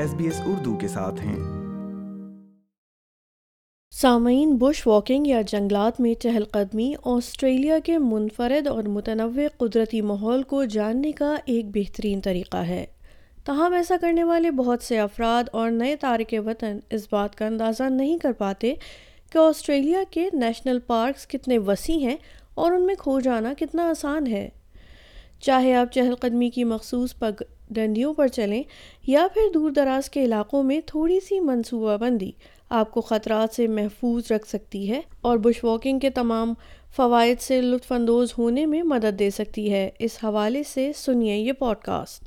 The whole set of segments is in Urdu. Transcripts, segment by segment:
ایس بی ایس اردو کے ساتھ ہیں۔ سامعین، بش واکنگ یا جنگلات میں چہل قدمی آسٹریلیا کے منفرد اور متنوع قدرتی ماحول کو جاننے کا ایک بہترین طریقہ ہے۔ تاہم، ایسا کرنے والے بہت سے افراد اور نئے تارک وطن اس بات کا اندازہ نہیں کر پاتے کہ آسٹریلیا کے نیشنل پارکس کتنے وسیع ہیں اور ان میں کھو جانا کتنا آسان ہے۔ چاہے آپ چہل قدمی کی مخصوص ڈنڈیوں پر چلیں یا پھر دور دراز کے علاقوں میں تھوڑی سی منصوبہ بندی آپ کو خطرات سے محفوظ رکھ سکتی ہے اور بش واکنگ کے تمام فوائد سے لطف اندوز ہونے میں مدد دے سکتی ہے۔ اس حوالے سے سنیے یہ پوڈ کاسٹ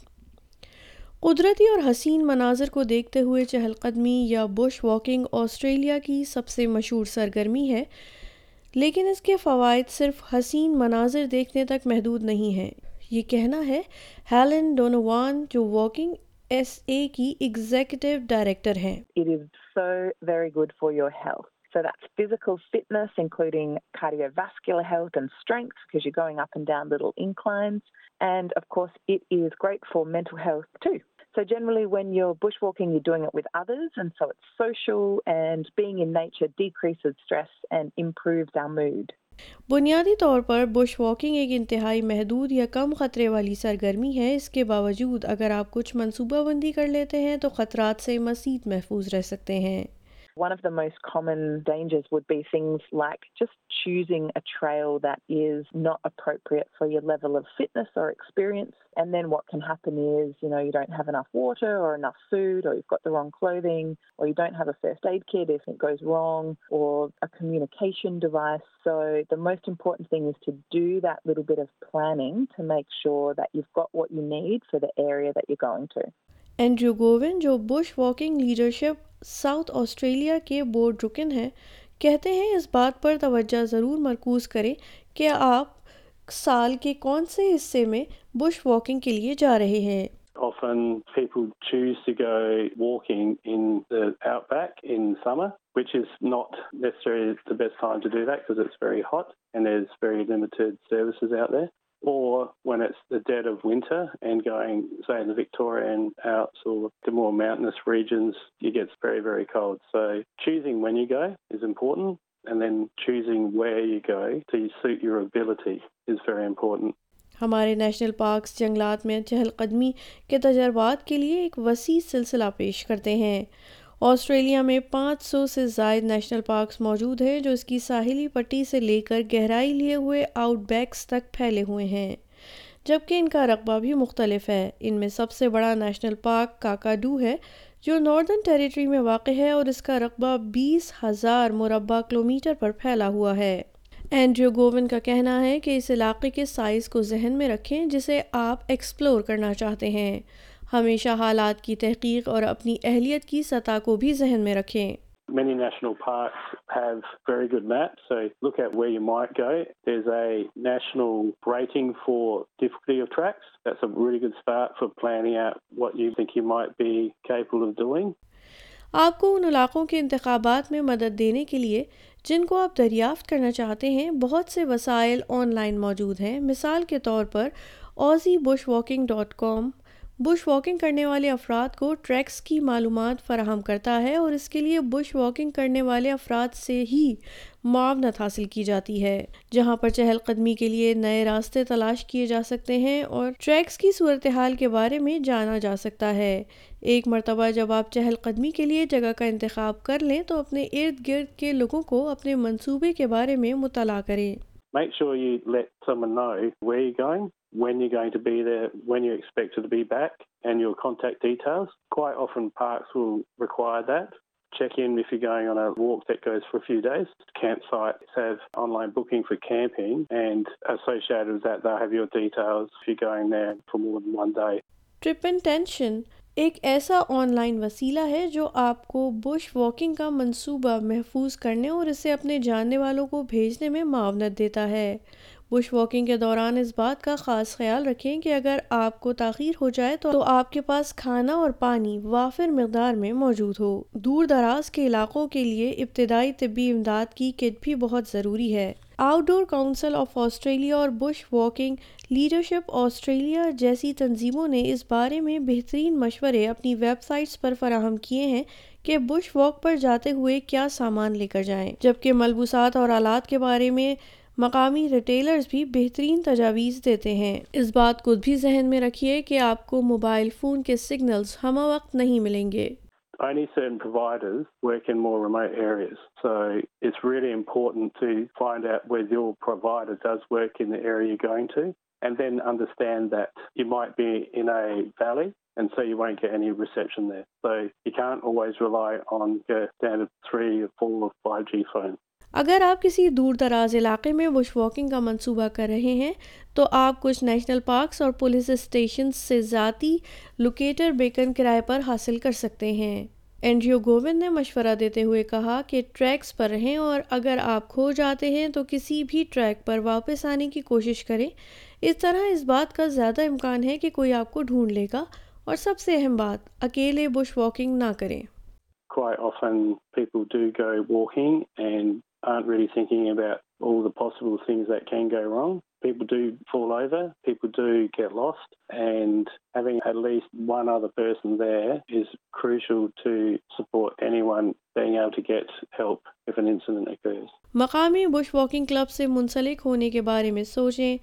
قدرتی اور حسین مناظر کو دیکھتے ہوئے چہل قدمی یا بش واکنگ آسٹریلیا کی سب سے مشہور سرگرمی ہے، لیکن اس کے فوائد صرف حسین مناظر دیکھنے تک محدود نہیں ہیں۔ یہ کہنا ہے ہیلن ڈونوان جو واکنگ ایس اے کی ایگزیکٹو ڈائریکٹر ہیں It is so very good for your health. So that's physical fitness, including cardiovascular health and strength, because you're going up and down little inclines. And of course, it is great for mental health too. So generally, when you're bushwalking, you're doing it with others, and so it's social, and being in nature decreases stress and improves our mood. بنیادی طور پر بش واکنگ ایک انتہائی محدود یا کم خطرے والی سرگرمی ہے۔ اس کے باوجود اگر آپ کچھ منصوبہ بندی کر لیتے ہیں تو خطرات سے مزید محفوظ رہ سکتے ہیں۔ One of the most common dangers would be things like just choosing a trail that is not appropriate for your level of fitness or experience. And then what can happen is, you know, you don't have enough water or enough food, or you've got the wrong clothing, or you don't have a first aid kit if it goes wrong, or a communication device. So the most important thing is to do that little bit of planning to make sure that you've got what you need for the area that you're going to. Andrew Gowan جو bush walking leadership South Australia کے بورڈ رکن ہیں کہتے ہیں اس بات پر توجہ ضرور مرکوز کریں کہ آپ سال کے کون سے حصے میں بش واکنگ کے لیے جا رہے ہیں Often people choose to go walking in the outback in summer, which is not necessarily the best time to do that because it's very hot and there's very limited services out there. Or when it's the dead of winter and going, say, in the Victorian Alps or the more mountainous regions, it gets very, very cold. So choosing when you go is important, and then choosing where you go to suit your ability is very important. ہمارے نیشنل پارکس جنگلات میں چہل قدمی کے تجربات کے لیے ایک وسیع سلسلہ پیش کرتے ہیں آسٹریلیا میں پانچ سو سے زائد نیشنل پارکس موجود ہیں جو اس کی ساحلی پٹی سے لے کر گہرائی لیے ہوئے آؤٹ بیکس تک پھیلے ہوئے ہیں۔ جبکہ ان کا رقبہ بھی مختلف ہے۔ ان میں سب سے بڑا نیشنل پارک کاکاڈو ہے، جو ناردرن ٹیریٹری میں واقع ہے اور اس کا رقبہ بیس ہزار مربع کلومیٹر پر پھیلا ہوا ہے۔ اینڈریو گوون کا کہنا ہے کہ اس علاقے کے سائز کو ذہن میں رکھیں جسے آپ ایکسپلور کرنا چاہتے ہیں۔ ہمیشہ حالات کی تحقیق اور اپنی اہلیت کی سطح کو بھی ذہن میں رکھیں Many national parks have very good maps, so look at where you might go. There's a national rating for difficulty of tracks. That's a really good start for planning out what you think you might be capable of doing. آپ کو ان علاقوں کے انتخابات میں مدد دینے کے لیے جن کو آپ دریافت کرنا چاہتے ہیں بہت سے وسائل آن لائن موجود ہیں مثال کے طور پر Aussie bush walking dot com bush walking کرنے والے افراد کو ٹریکس کی معلومات فراہم کرتا ہے اور اس کے لیے بش واکنگ کرنے والے افراد سے ہی معاونت حاصل کی جاتی ہے، جہاں پر چہل قدمی کے لیے نئے راستے تلاش کیے جا سکتے ہیں اور ٹریکس کی صورتحال کے بارے میں جانا جا سکتا ہے۔ ایک مرتبہ جب آپ چہل قدمی کے لیے جگہ کا انتخاب کر لیں تو اپنے ارد گرد کے لوگوں کو اپنے منصوبے کے بارے میں مطالعہ کریں۔ Make sure you let someone know where you're going, when you're going to be there, when you're expected to be back, and your contact details. Quite often parks will require that. Check in if you're going on a walk that goes for a few days. Campsites have online booking for camping, and associated with that, they'll have your details if you're going there for more than one day. Trip intention ایک ایسا آن لائن وسیلہ ہے جو آپ کو بش واکنگ کا منصوبہ محفوظ کرنے اور اسے اپنے جاننے والوں کو بھیجنے میں معاونت دیتا ہے۔ بش واکنگ کے دوران اس بات کا خاص خیال رکھیں کہ اگر آپ کو تاخیر ہو جائے تو آپ کے پاس کھانا اور پانی وافر مقدار میں موجود ہو۔ دور دراز کے علاقوں کے لیے ابتدائی طبی امداد کی کٹ بھی بہت ضروری ہے۔ Outdoor council of Australia اور بش واکنگ لیڈرشپ آسٹریلیا جیسی تنظیموں نے اس بارے میں بہترین مشورے اپنی ویب سائٹس پر فراہم کیے ہیں کہ بش واک پر جاتے ہوئے کیا سامان لے کر جائیں، جبکہ ملبوسات اور آلات کے بارے میں مقامی ریٹیلرز بھی بہترین تجاویز دیتے ہیں۔ اس بات کو بھی ذہن میں رکھیے کہ آپ کو موبائل فون کے سگنلز ہمہ وقت نہیں ملیں گے۔ Only certain providers work in more remote areas. So it's really important to find out whether your provider does work in the area you're going to and then understand that you might be in a valley and so you won't get any reception there. So you can't always rely on your standard 3 or 4 or 5G phone. اگر آپ کسی دور دراز علاقے میں بش واکنگ کا منصوبہ کر رہے ہیں، تو آپ کچھ نیشنل پارکس اور پولیس اسٹیشن سے ذاتی لوکیٹر بیکن کرائے پر حاصل کر سکتے ہیں۔ اینڈریو گووند نے مشورہ دیتے ہوئے کہا کہ ٹریکس پر رہیں اور اگر آپ کھو جاتے ہیں تو کسی بھی ٹریک پر واپس آنے کی کوشش کریں۔ اس طرح اس بات کا زیادہ امکان ہے کہ کوئی آپ کو ڈھونڈ لے گا۔ اور سب سے اہم بات، اکیلے بش واکنگ نہ کریں۔ Quite often people do go walking and aren't really thinking about all the possible things that can go wrong. People do fall over, people do get lost, and having at least one other person there is crucial to support anyone being able to get help if an incident occurs. مقامی بش واکنگ کلب سے منسلک ہونے کے بارے میں سوچیں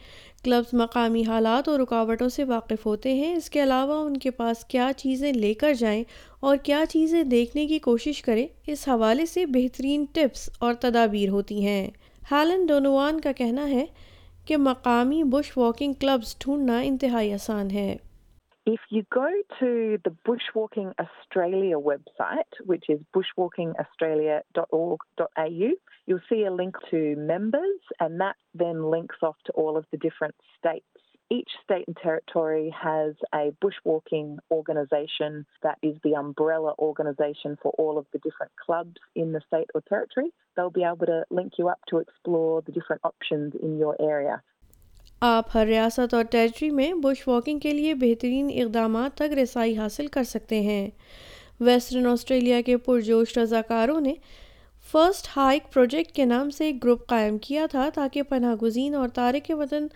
کلبز مقامی حالات اور رکاوٹوں سے واقف ہوتے ہیں اس کے علاوہ ان کے پاس کیا چیزیں لے کر جائیں اور کیا چیزیں دیکھنے کی کوشش کریں اس حوالے سے بہترین ٹپس اور تدابیر ہوتی ہیں ہالن کا کہنا ہے کہ مقامی انتہائی آسان ہے۔ Each state and territory has a bushwalking organisation that is the umbrella organisation for all of the different clubs in the state or territory. They'll be able to link you up to explore the different options in your area. آپ ہر ریاست اور ٹیریٹری میں بش واکنگ کے لیے بہترین اقدامات تک رسائی حاصل کر سکتے ہیں ویسٹرن آسٹریلیا کے پرجوش رضاکاروں نے فرسٹ ہائیک پروجیکٹ کے نام سے ایک گروپ قائم کیا تھا تاکہ پناہ گزین اور تارک وطن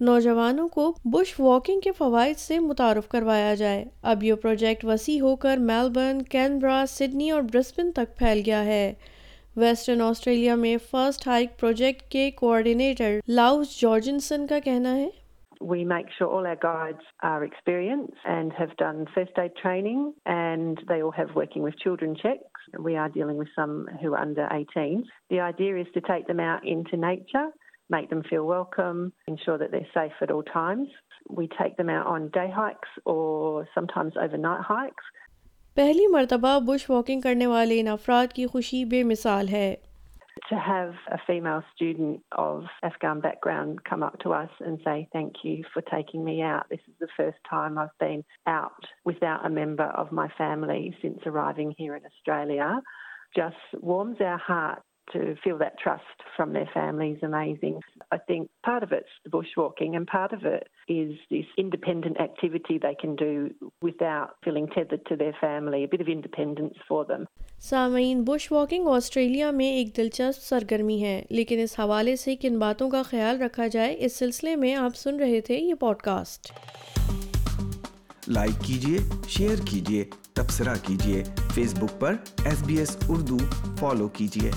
نوجوانوں کو بش واکنگ کے فوائد سے متعارف کروایا جائے اب یہ پروجیکٹ وسیع ہو کر میلبرن کینبرا سڈنی اور برسبن تک پھیل گیا ہے ویسٹرن آسٹریلیا میں فرسٹ ہائیک پروجیکٹ کے کوآرڈینیٹر لاؤس جارجنسن کا کہنا ہے We make sure all our guides are experienced and have done first aid training and they all have working with children checks. We are dealing with some who are under 18. The idea is to take them out into nature, make them feel welcome, ensure that they're safe at all times. We take them out on day hikes or sometimes overnight hikes. پہلی مرتبہ بش واکنگ کرنے والے ان افراد کی خوشی بے مثال ہے To have a female student of Afghan background come up to us and say, thank you for taking me out. This is the first time I've been out without a member of my family since arriving here in Australia. Just warms our heart to feel that trust from their family is amazing. I think part of it's the bushwalking and part of it is this independent activity they can do without feeling tethered to their family, a bit of independence for them. سامعین بش واکنگ آسٹریلیا میں ایک دلچسپ سرگرمی ہے لیکن اس حوالے سے کن باتوں کا خیال رکھا جائے اس سلسلے میں آپ سن رہے تھے یہ پوڈ کاسٹ لائک کیجیے شیئر کیجیے تبصرہ کیجیے فیس بک پر S B S Urdu follow کیجیے